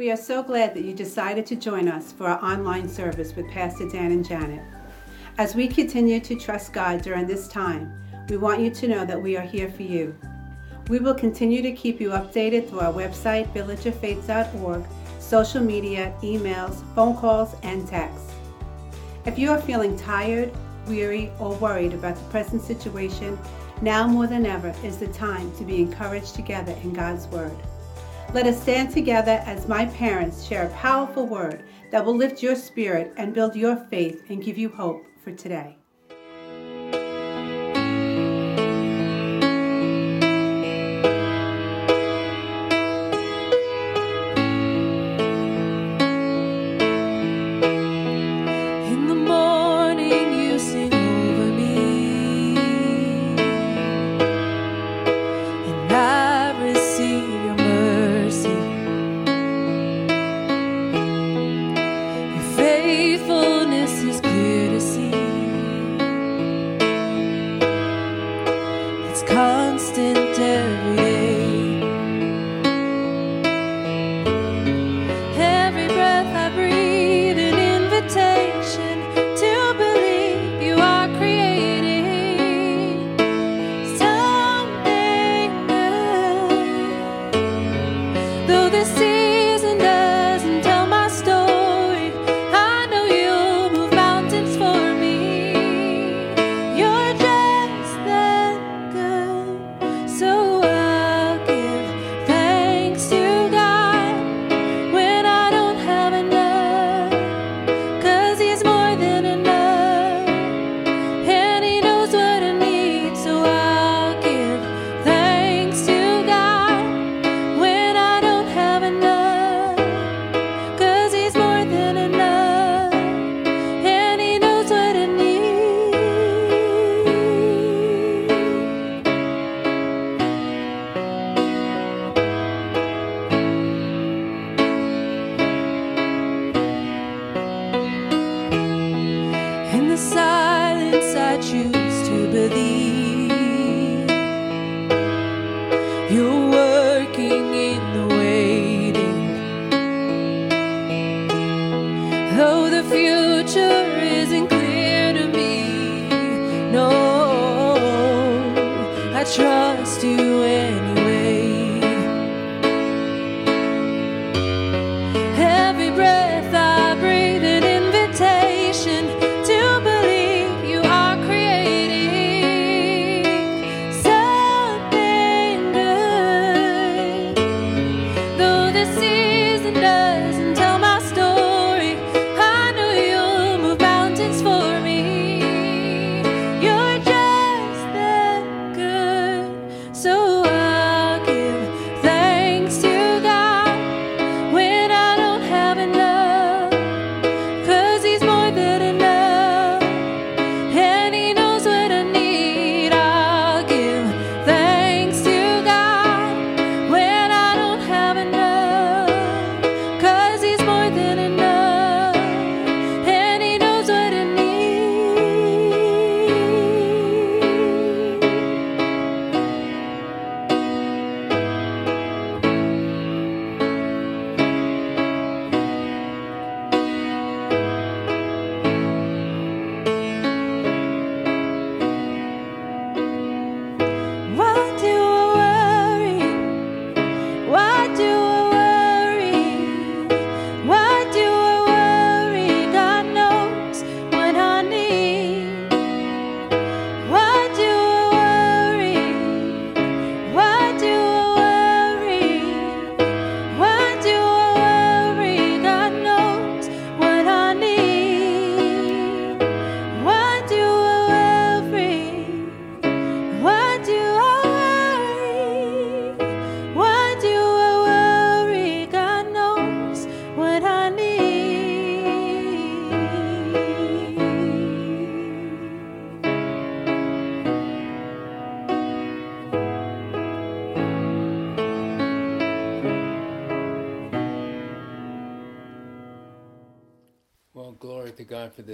We are so glad that you decided to join us for our online service with Pastor Dan and Janet. As we continue to trust God during this time, we want you to know that we are here for you. We will continue to keep you updated through our website, villageoffaith.org, social media, emails, phone calls, and texts. If you are feeling tired, weary, or worried about the present situation, now more than ever is the time to be encouraged together in God's Word. Let us stand together as my parents share a powerful word that will lift your spirit and build your faith and give you hope for today. though the future isn't clear to me. No, I trust you.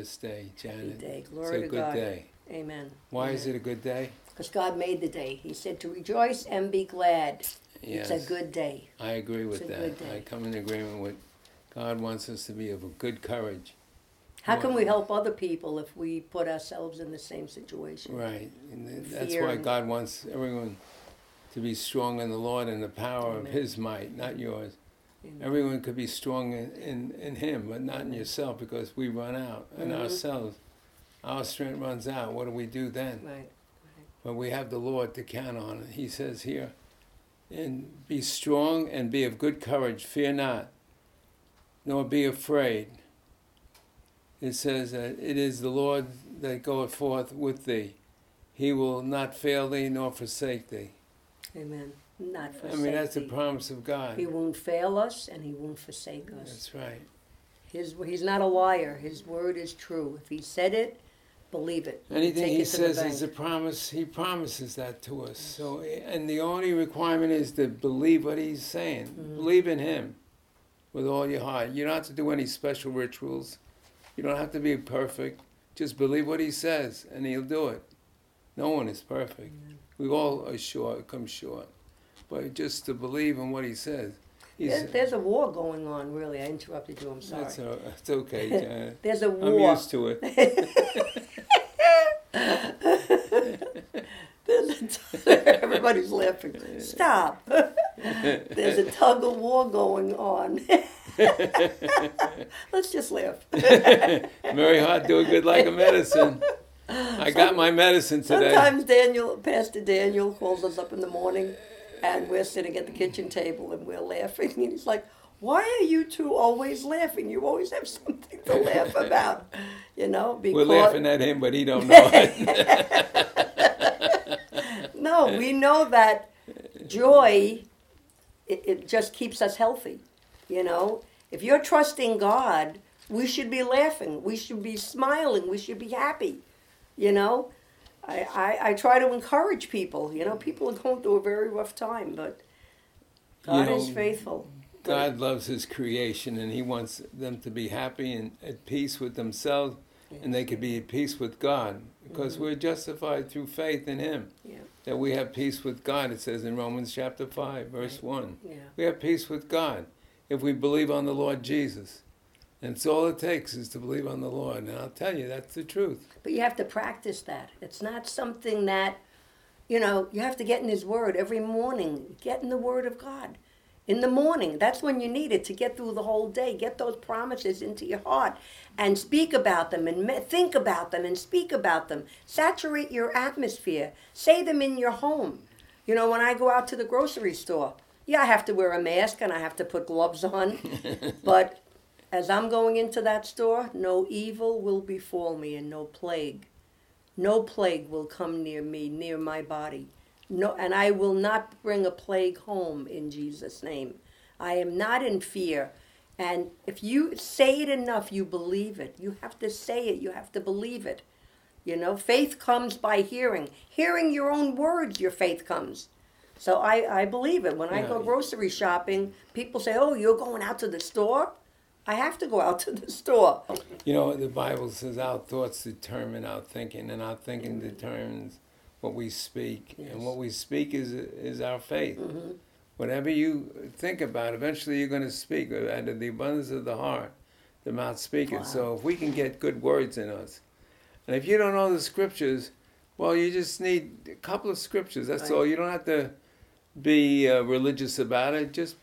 This day, Janet. Good day. Glory it's a good God. day. Amen. Why is it a good day? Because God made the day. He said to rejoice and be glad. Yes. It's a good day. I agree with It's a that. good day. I come in agreement with God wants us to be of a good courage. How can we help other people if we put ourselves in the same situation? Right. And th- that's Fear why and- God wants everyone to be strong in the Lord and the power of Amen. His might, not yours. Everyone could be strong in, in, in Him, but not in yourself because we run out in Mhm. ourselves. Our strength runs out. What do we do then? Right. But we have the Lord to count on. And He says here, and be strong and be of good courage. Fear not, nor be afraid. It says that it is the Lord that goeth forth with thee. He will not fail thee nor forsake thee. Amen. Not I mean, that's the thee. promise of God. He won't fail us and he won't forsake us. That's right. His, he's not a liar. His word is true. If he said it, believe it. Anything he it says is a promise. He promises that to us. So, and the only requirement is to believe what he's saying. Mhm. Believe in him with all your heart. You don't have to do any special rituals. You don't have to be perfect. Just believe what he says, and he'll do it. No one is perfect. We all are short, come short. But just to believe in what he says. He's, There- there's a war going on, really. I interrupted you. I'm sorry. that's it's okay, Janet. There's a I'm war. used to it. There's a t- Everybody's laughing. Stop. There's a tug of war going on. Let's just laugh. Very hard, do a good like a medicine. I got my medicine today. Sometimes Daniel, Pastor Daniel, calls us up in the morning, and we're sitting at the kitchen table and we're laughing, and he's like, "Why are you two always laughing? You always have something to laugh about, you know." We're laughing at him, but he don't know it. no, we know that joy, it, it just keeps us healthy, you know. If you're trusting God, we should be laughing, we should be smiling, we should be happy, you know. I, I, I try to encourage people. You know, people are going through a very rough time, but God is know, faithful. God loves His creation, and He wants them to be happy and at peace with themselves, and they could be at peace with God because mm-hmm. we're justified through faith in Him. Yeah, That we have peace with God. It says in Romans chapter five, verse one. yeah. We have peace with God if we believe on the Lord Jesus. And it's all it takes is to believe on the Lord. And I'll tell you, that's the truth. But you have to practice that. It's not something that, you know, you have to get in His Word every morning. Get in the Word of God. In the morning, that's when you need it to get through the whole day. Get those promises into your heart and speak about them and me- think about them and speak about them. Saturate your atmosphere. Say them in your home. You know, when I go out to the grocery store, yeah, I have to wear a mask and I have to put gloves on. but as I'm going into that store, no evil will befall me and no plague. No plague will come near me, near my body. No, and I will not bring a plague home in Jesus' name. I am not in fear. And if you say it enough, you believe it. You have to say it, you have to believe it. You know, faith comes by hearing. Hearing your own words, your faith comes. So I, I believe it. When I go grocery shopping, people say, Oh, you're going out to the store? I have to go out to the store. You know, the Bible says our thoughts determine our thinking, and our thinking determines what we speak. Yes. And what we speak is, is our faith. Mm-hmm. Whatever you think about, eventually you're going to speak. Out of the abundance of the heart, the mouth speaketh. Wow. So if we can get good words in us, and if you don't know the scriptures, well, you just need a couple of scriptures. That's Right. all. You don't have to be uh, religious about it. Just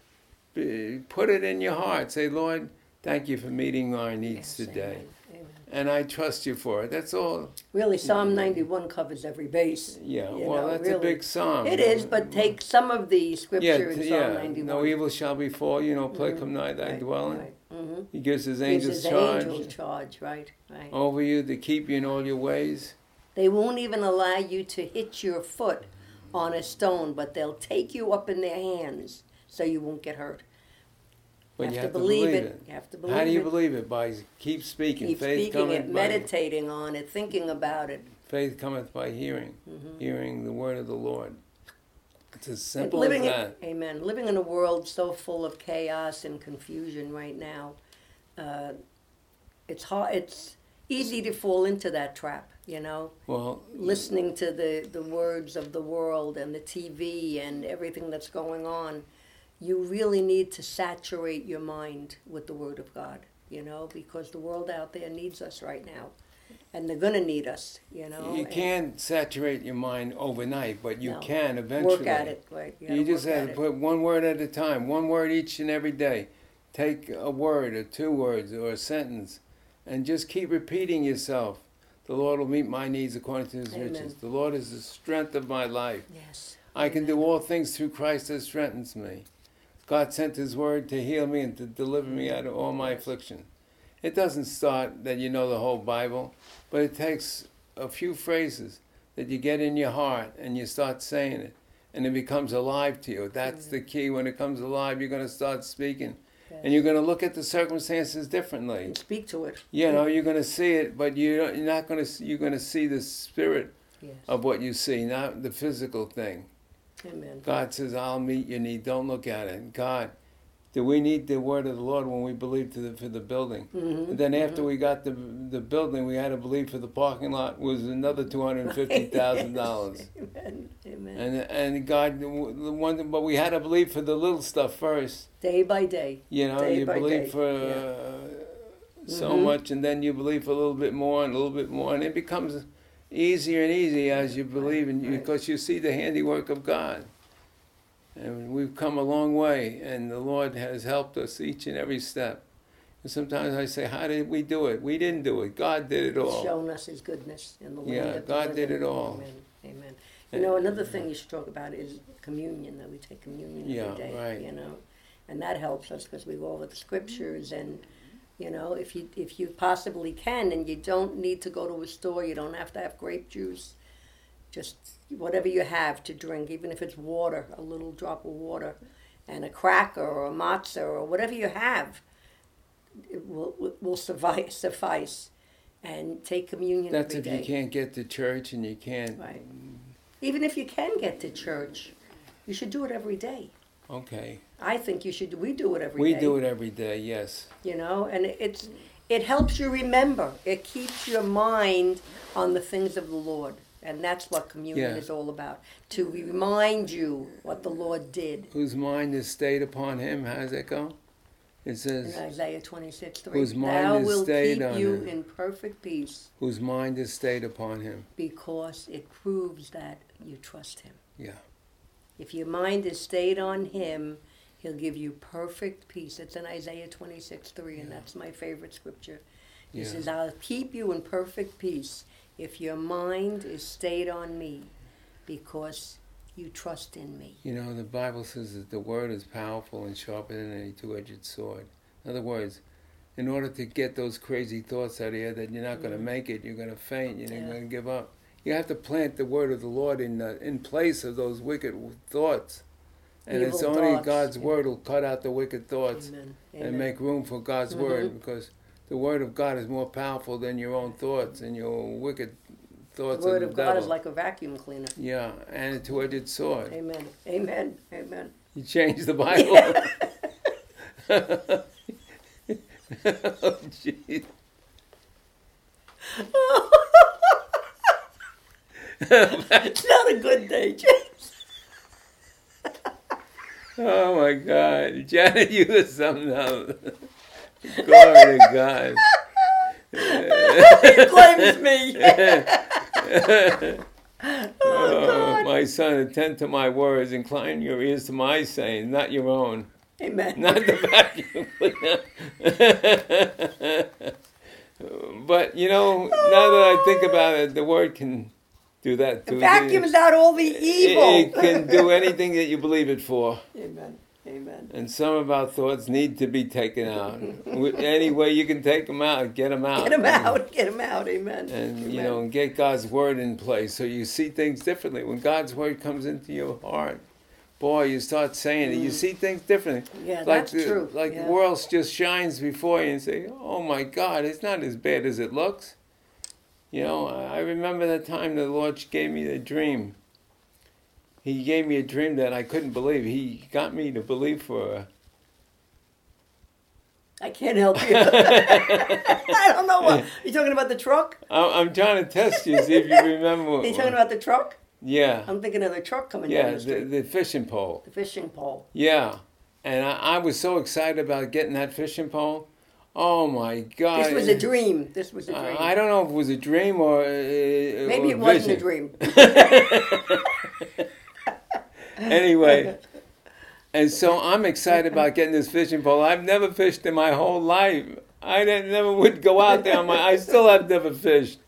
be, put it in your heart. Say, Lord, thank you for meeting our needs Yes, today. amen, amen. And I trust you for it. That's all. Really, Psalm 91 covers every base. Yeah, well, know, that's a big psalm. It is, but take some of the yeah, scripture in Psalm yeah. 91. No evil shall befall you, no plague Mhm. come nigh thy Right, dwelling. Right. Mm-hmm. He gives his Gives angels his charge angels charge, right, right. over you to keep you in all your ways. They won't even allow you to hit your foot on a stone, but they'll take you up in their hands so you won't get hurt. But you have, to believe it. You have to believe How do you it. believe it? By keep speaking. Keep Faith speaking it, meditating on it, thinking about it. faith cometh by hearing, Mhm. hearing the word of the Lord. It's as And simple living as in- that. amen. Living in a world so full of chaos and confusion right now, uh, it's hard. It's easy to fall into that trap, you know, Well, listening to the, the words of the world and the TV and everything that's going on. You really need to saturate your mind with the Word of God, you know, because the world out there needs us right now. And they're going to need us, you know. you can't saturate your mind overnight, but you No. can eventually. Work at it, right? You, gotta just have to it. put one word at a time, one word each and every day. Take a word or two words or a sentence and just keep repeating yourself. The Lord will meet my needs according to his Amen. riches. The Lord is the strength of my life. Yes. I can do all things through Christ that strengthens me. God sent his word to heal me and to deliver me out of all my affliction. It doesn't start that you know the whole Bible, but it takes a few phrases that you get in your heart and you start saying it and it becomes alive to you. That's the key. When it comes alive, you're going to start speaking and you're going to look at the circumstances differently. And speak to it. You know, you're going to see it, but you're not going to you're going to see the spirit Yes. of what you see, not the physical thing. Amen. God says, I'll meet your need. Don't look at it. God, do we need the word of the Lord when we believe to the, for the building? Mhm. And then after we got the the building, we had to believe for the parking lot was another two hundred and fifty thousand dollars. Amen. Amen. And and God, the one, but we had to believe for the little stuff first. day by day. You know, Day you believe day, for yeah. uh, so Mhm. much, and then you believe for a little bit more and a little bit more, and it becomes easier and easier as you believe, and right. because you see the handiwork of God. And we've come a long way, and the Lord has helped us each and every step. And sometimes I say, "How did we do it? We didn't do it. God did it He's all." shown us His goodness in the land Yeah, God did it all. Amen. Amen. You know, another thing you should talk about is communion. That we take communion Yeah, every day. right. You know, and that helps us because we go over the scriptures and. You know, if you if you possibly can, and you don't need to go to a store, you don't have to have grape juice. Just whatever you have to drink, even if it's water, a little drop of water, and a cracker or a matzah or whatever you have, it will will- suffice. Suffice, and take communion That's if day. you can't get to church and you can't. Right. Even if you can get to church, you should do it every day. Okay, I think you should. We do it every we day, do it every day. Yes. You know, and it's it helps you remember. It keeps your mind on the things of the Lord, and that's what communion Yeah. is all about. To remind you what the Lord did. Whose mind is stayed upon Him. How does that go? It In says, Isaiah twenty six three. Whose mind Thou is will stayed keep on you him. in perfect peace "Whose mind is stayed upon Him." because it proves that you trust Him. Yeah. If your mind is stayed on Him, He'll give you perfect peace. It's in Isaiah 26 3, and that's my favorite scripture. He Yeah. says, I'll keep you in perfect peace if your mind is stayed on me because you trust in me. You know, the Bible says that the word is powerful and sharper than any two-edged sword. In other words, in order to get those crazy thoughts out of here that you're not going to mm-hmm. make it, you're going to faint, you're Yeah. going to give up. You have to plant the word of the Lord in the, in place of those wicked thoughts, and it's only thoughts, God's yeah. word will cut out the wicked thoughts Amen. and Amen. make room for God's Mhm. word because the word of God is more powerful than your own thoughts and your wicked thoughts. the word of the God devil. is like a vacuum cleaner. yeah, and a two-edged sword. Amen. Amen. Amen. You changed the Bible. oh, jeez. It's not a good day, James. Oh my God, Janet, you got something else. Glory to God. he blames me. Oh, oh my son, attend to my words. Incline your ears to my saying, not your own. Amen. Not the vacuum but you know, now that I think about it, the word can do that. The vacuums out all the evil. It, it can do anything that you believe it for. Amen. Amen. And some of our thoughts need to be taken out. Any way you can take them out, get them out. Get him out. Get them out. Amen. And you know, and get God's word in place so you see things differently. When God's word comes into your heart, boy, you start saying it. You see things differently. Mm. Yeah, like that's the, true. Like yeah. the world just shines before you and say, "Oh my God, it's not as bad as it looks." You know, I remember the time the Lord gave me the dream. He gave me a dream that I couldn't believe. He got me to believe for a, I can't help you. I don't know what. You talking about the truck? I'm, I'm trying to test you, see if you remember. Are What, you talking about the truck? yeah, I'm thinking of the truck coming yeah, down the the, the fishing pole. The fishing pole. Yeah, and I, I was so excited about getting that fishing pole. Oh my God! This was a dream. This was a dream. I don't know if it was a dream or uh, Maybe or it wasn't a dream. anyway, and so I'm excited about getting this fishing pole. I've never fished in my whole life. I didn't, never would go out there on my. I still have never fished.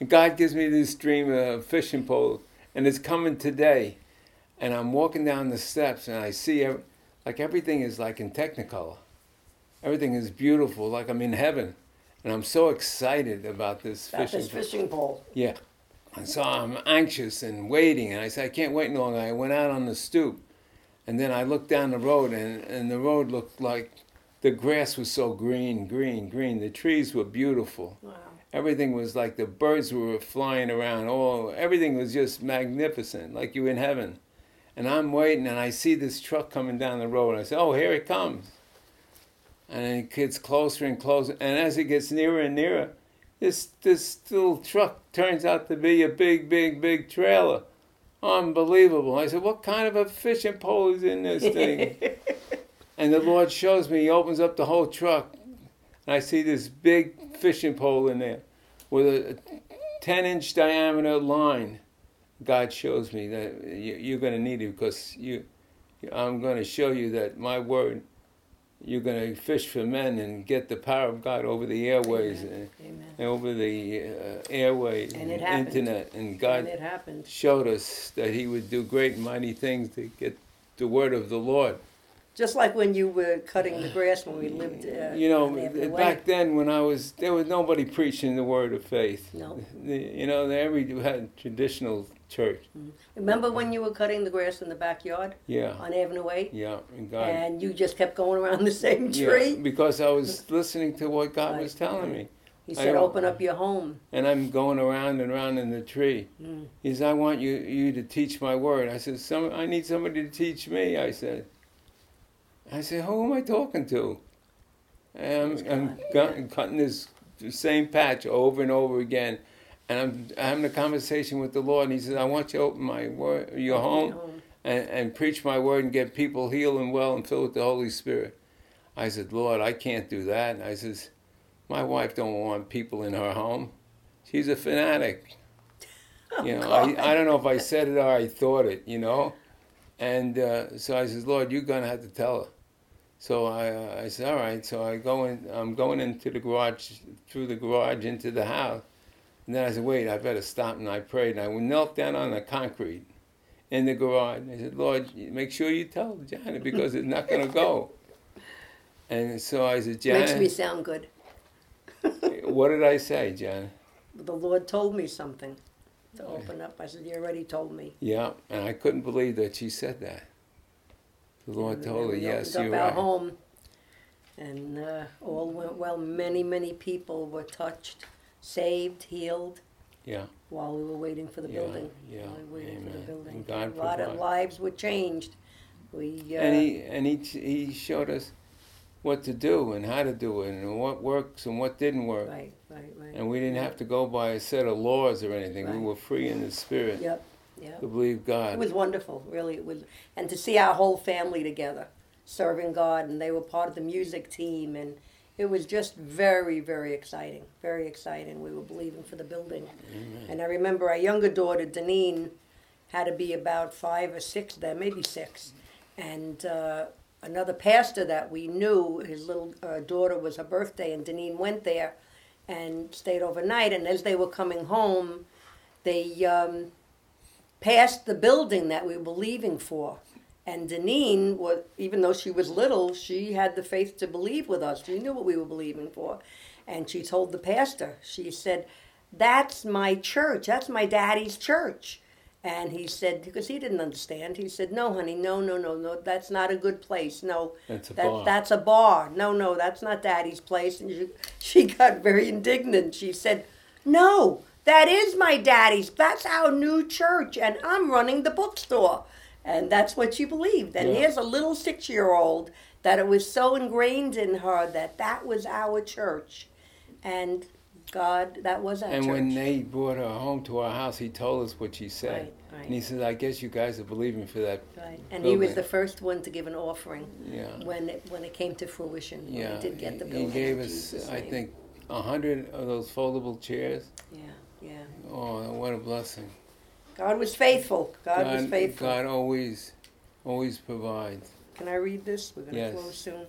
And God gives me this dream of a fishing pole, and it's coming today. And I'm walking down the steps, and I see like everything is like in Technicolor. Everything is beautiful, like I'm in heaven, and I'm so excited about this About fishing. this fishing pole. Yeah. And so I'm anxious and waiting, and I said, I can't wait no longer. I went out on the stoop, and then I looked down the road, and, and the road looked like the grass was so green, green, green. The trees were beautiful. Wow. Everything was like the birds were flying around. Oh, everything was just magnificent, like you in heaven. And I'm waiting, and I see this truck coming down the road. And I say, Oh, here it comes. And it gets closer and closer. And as it gets nearer and nearer, this this little truck turns out to be a big, big, big trailer. Unbelievable. I said, What kind of a fishing pole is in this thing? and the Lord shows me, He opens up the whole truck. And I see this big fishing pole in there with a 10 inch diameter line. God shows me that you- you're going to need it because you, I'm going to show you that my word, you're going to fish for men and get the power of God over the airways and, Amen. and over the uh, airways And happened. internet. And God And showed us that He would do great and mighty things to get the word of the Lord. Just like when you were cutting the grass when we lived. Uh, you know, on Avenue Way. back then when I was, there was nobody preaching the word of faith. No. The- you know, they every had traditional church. Remember when you were cutting the grass in the backyard Yeah, on Avenue 8? yeah, and God. And you just kept going around the same yeah, tree? because I was listening to what God was Right, telling me. He I said, don't- open up your home. And I'm going around and around in the tree. Mm. He says, I want you, you to teach my word. I said, Some, I need somebody to teach me. I said, I said, who am I talking to? And I'm, I'm gu- cutting this same patch over and over again. And I'm having a conversation with the Lord. And he says, I want you to open my word, your home and, and preach my word and get people healed and well and filled with the Holy Spirit. I said, Lord, I can't do that. And I says, my wife don't want people in her home. She's a fanatic. You know, I, I don't know if I said it or I thought it, you know. And uh, so I says, Lord, you're gonna have to tell her. So I, uh, I said, all right. So I go in. I'm going into the garage, through the garage into the house. And then I said, wait, I better stop. And I prayed. And I knelt down on the concrete in the garage. And I said, Lord, make sure you tell Janet because it's not gonna go. And so I said, Johnny. Makes me sound good. what did I say, Janet? The Lord told me something to open up. I said, You already told me. Yeah, and I couldn't believe that she said that. The Lord told her, yes, you're right. home, and uh, all went well. Many, many people were touched, saved, healed Yeah, while we were waiting for the Yeah, building. yeah, While we were waiting for the building. And God a lot of lives were changed. We uh, and he and he he showed us what to do and how to do it and what works and what didn't work. right, right, right. And we didn't have to go by a set of laws or anything. Right. We were free in the spirit Yep, yep. to believe God. It was wonderful, really. It was, and to see our whole family together, serving God, and they were part of the music team, and it was just very, very exciting. Very exciting. We were believing for the building, and I remember our younger daughter, Deneen, had to be about five or six there, maybe six, and uh, another pastor that we knew, his little uh, daughter was her birthday, and Deneen went there and stayed overnight. And as they were coming home, they um, passed the building that we were leaving for. And Deneen, was, even though she was little, she had the faith to believe with us. She knew what we were believing for. And she told the pastor, she said, That's my church. That's my daddy's church. And he said, because he didn't understand, he said, No, honey, no, no, no, no, that's not a good place. No, That's a that, bar." that's a bar. No, no, that's not daddy's place. And she, she got very indignant. She said, No, that is my daddy's. That's our new church, and I'm running the bookstore. And that's what she believed. And Yeah. here's a little six year old that it was so ingrained in her that that was our church. And God, that was our And church. when they brought her home to our house, he told us what she said. Right, right. And he said, I guess you guys are believing for that. Right. And he was the first one to give an offering Yeah. when it, when it came to fruition. Yeah. we did get the building. he gave us, I think, a hundred of those foldable chairs. Yeah, yeah. Oh, what a blessing. God was faithful. God, was faithful. God always, always provides. Can I read this? We're going to close soon.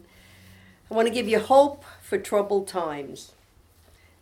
I want to give you hope for troubled times.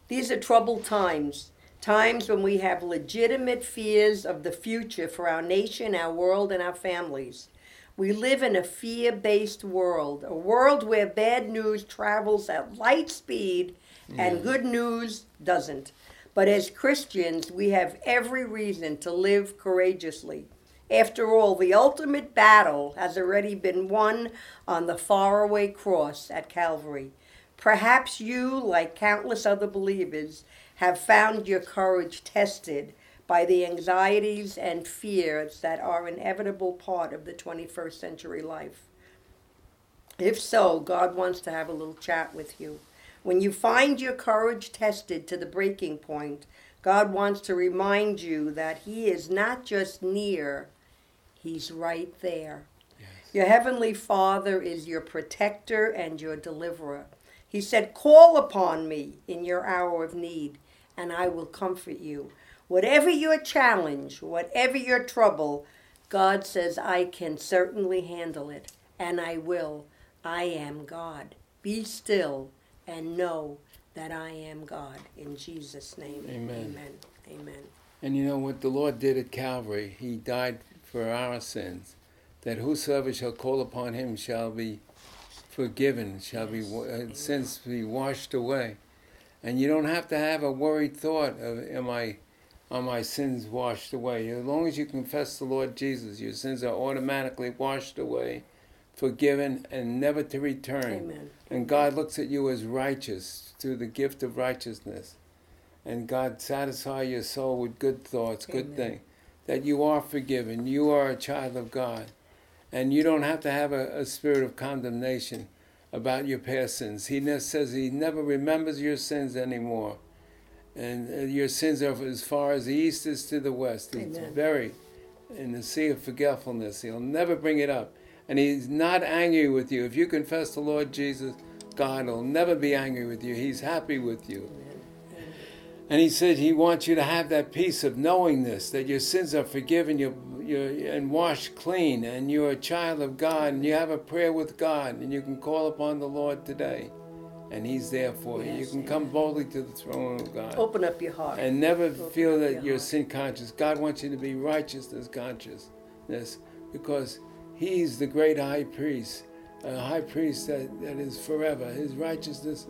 These are troubled times, times when we have legitimate fears of the future for our nation, our world, and our families. We live in a fear based world, a world where bad news travels at light speed and good news doesn't. But as Christians, we have every reason to live courageously. After all, the ultimate battle has already been won on the faraway cross at Calvary. Perhaps you, like countless other believers, have found your courage tested by the anxieties and fears that are an inevitable part of the 21st century life. If so, God wants to have a little chat with you. When you find your courage tested to the breaking point, God wants to remind you that He is not just near, He's right there. Your Heavenly Father is your protector and your deliverer. He said, Call upon me in your hour of need, and I will comfort you. Whatever your challenge, whatever your trouble, God says, I can certainly handle it, and I will. I am God. Be still and know that I am God. In Jesus' name. Amen. Amen. Amen. And you know what the Lord did at Calvary? He died for our sins, that whosoever shall call upon him shall be forgiven, shall be uh, sins be washed away. And you don't have to have a worried thought of am I are my sins washed away. As long as you confess the Lord Jesus, your sins are automatically washed away, forgiven, and never to return. Amen. And God looks at you as righteous through the gift of righteousness. And God satisfy your soul with good thoughts, good Amen. things. That you are forgiven. You are a child of God. And you don't have to have a, a spirit of condemnation about your past sins. He says He never remembers your sins anymore. And uh, your sins are as far as the east is to the west. It's Amen. buried in the sea of forgetfulness. He'll never bring it up. And He's not angry with you. If you confess the Lord Jesus, God will never be angry with you. He's happy with you. And he said he wants you to have that peace of knowing this, that your sins are forgiven you're, you're, and washed clean, and you're a child of God, and you have a prayer with God, and you can call upon the Lord today, and he's there for you. You Yes, can come boldly to the throne of God. Open up your heart. And never feel your that you're heart. sin conscious. God wants you to be righteousness consciousness because He's the great high priest, a high priest that, that is forever. His righteousness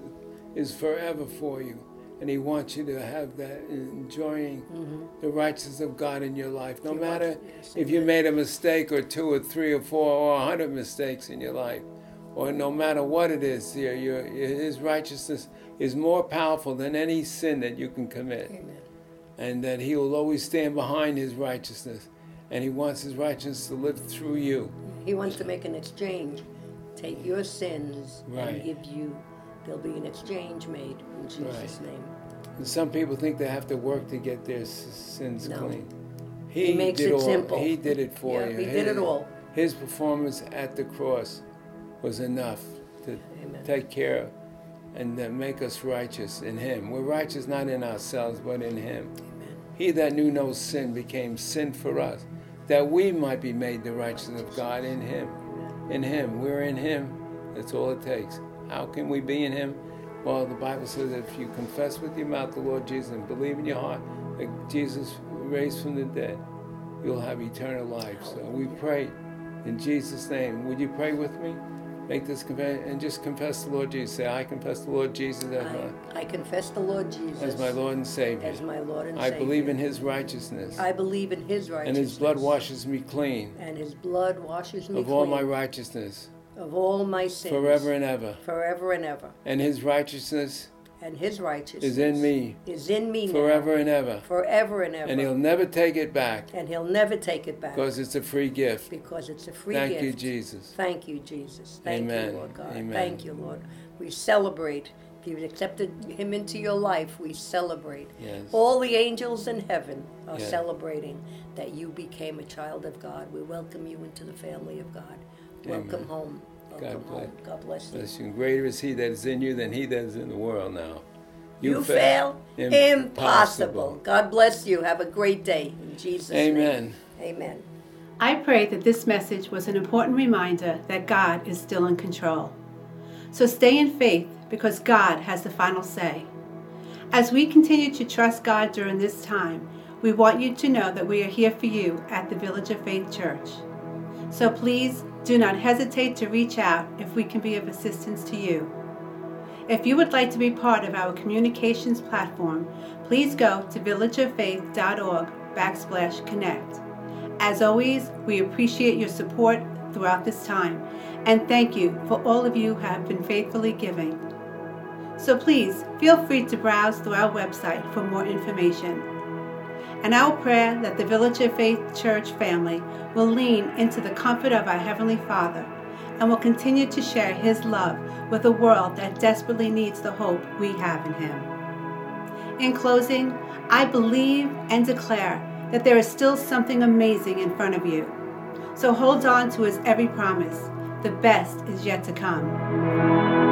is forever for you. And He wants you to have that enjoying the righteousness of God in your life. No Mm-hmm. Matter if you made a mistake or two or three or four or a hundred mistakes in your life, or no matter what it is, your, your, His righteousness is more powerful than any sin that you can commit Amen. and that he will always stand behind his righteousness and he wants his righteousness to live through you He wants to make an exchange. Take your sins Right. and give you. There'll be an exchange made in Jesus' name. and some people think they have to work to get their sins No. clean He makes did it all, simple. he did it for Yeah, you he did it His- all. his performance at the cross was enough to Amen. take care of and to make us righteous in him we're righteous not in ourselves but in him Amen. He that knew no sin became sin for us, that we might be made the righteousness of God in him. In him. We're in him. That's all it takes. How can we be in him? Well, the Bible says that if you confess with your mouth the Lord Jesus and believe in your heart that Jesus raised from the dead, you'll have eternal life. So we pray in Jesus' name. Would you pray with me? Make this confession and just confess the Lord Jesus. Say, I confess the Lord Jesus as my, I, I confess the Lord Jesus as my Lord and Savior. as my Lord and Savior. I Savior. believe in his righteousness. I believe in His righteousness. and his blood washes me clean And His blood washes me of all my righteousness of all my sins forever and ever. forever and ever. And his righteousness And his righteousness is in me is in me now, forever and ever. forever and ever. And he'll never take it back and he'll never take it back because it's a free gift. because it's a free Thank gift. Thank you, Jesus. Thank you, Jesus. Thank Amen. you, Lord God. Amen. Thank you, Lord. We celebrate. If you've accepted Him into your life, we celebrate. Yes. All the angels in heaven are Yes. celebrating that you became a child of God. We welcome you into the family of God. Welcome Amen. home. God Welcome bless. home. God bless you. Bless you. Greater is he that is in you than he that is in the world now. You, fail? Impossible. God bless you. Have a great day. In Jesus' Amen. name. Amen. I pray that this message was an important reminder that God is still in control. So stay in faith because God has the final say. As we continue to trust God during this time, we want you to know that we are here for you at the Village of Faith Church. So please do not hesitate to reach out if we can be of assistance to you. If you would like to be part of our communications platform, please go to villageoffaith.org backslash connect. As always, we appreciate your support throughout this time, and thank you for all of you who have been faithfully giving. So please feel free to browse through our website for more information. And our prayer that the Village of Faith Church family will lean into the comfort of our Heavenly Father and will continue to share His love with a world that desperately needs the hope we have in Him. In closing, I believe and declare that there is still something amazing in front of you. So hold on to His every promise. The best is yet to come.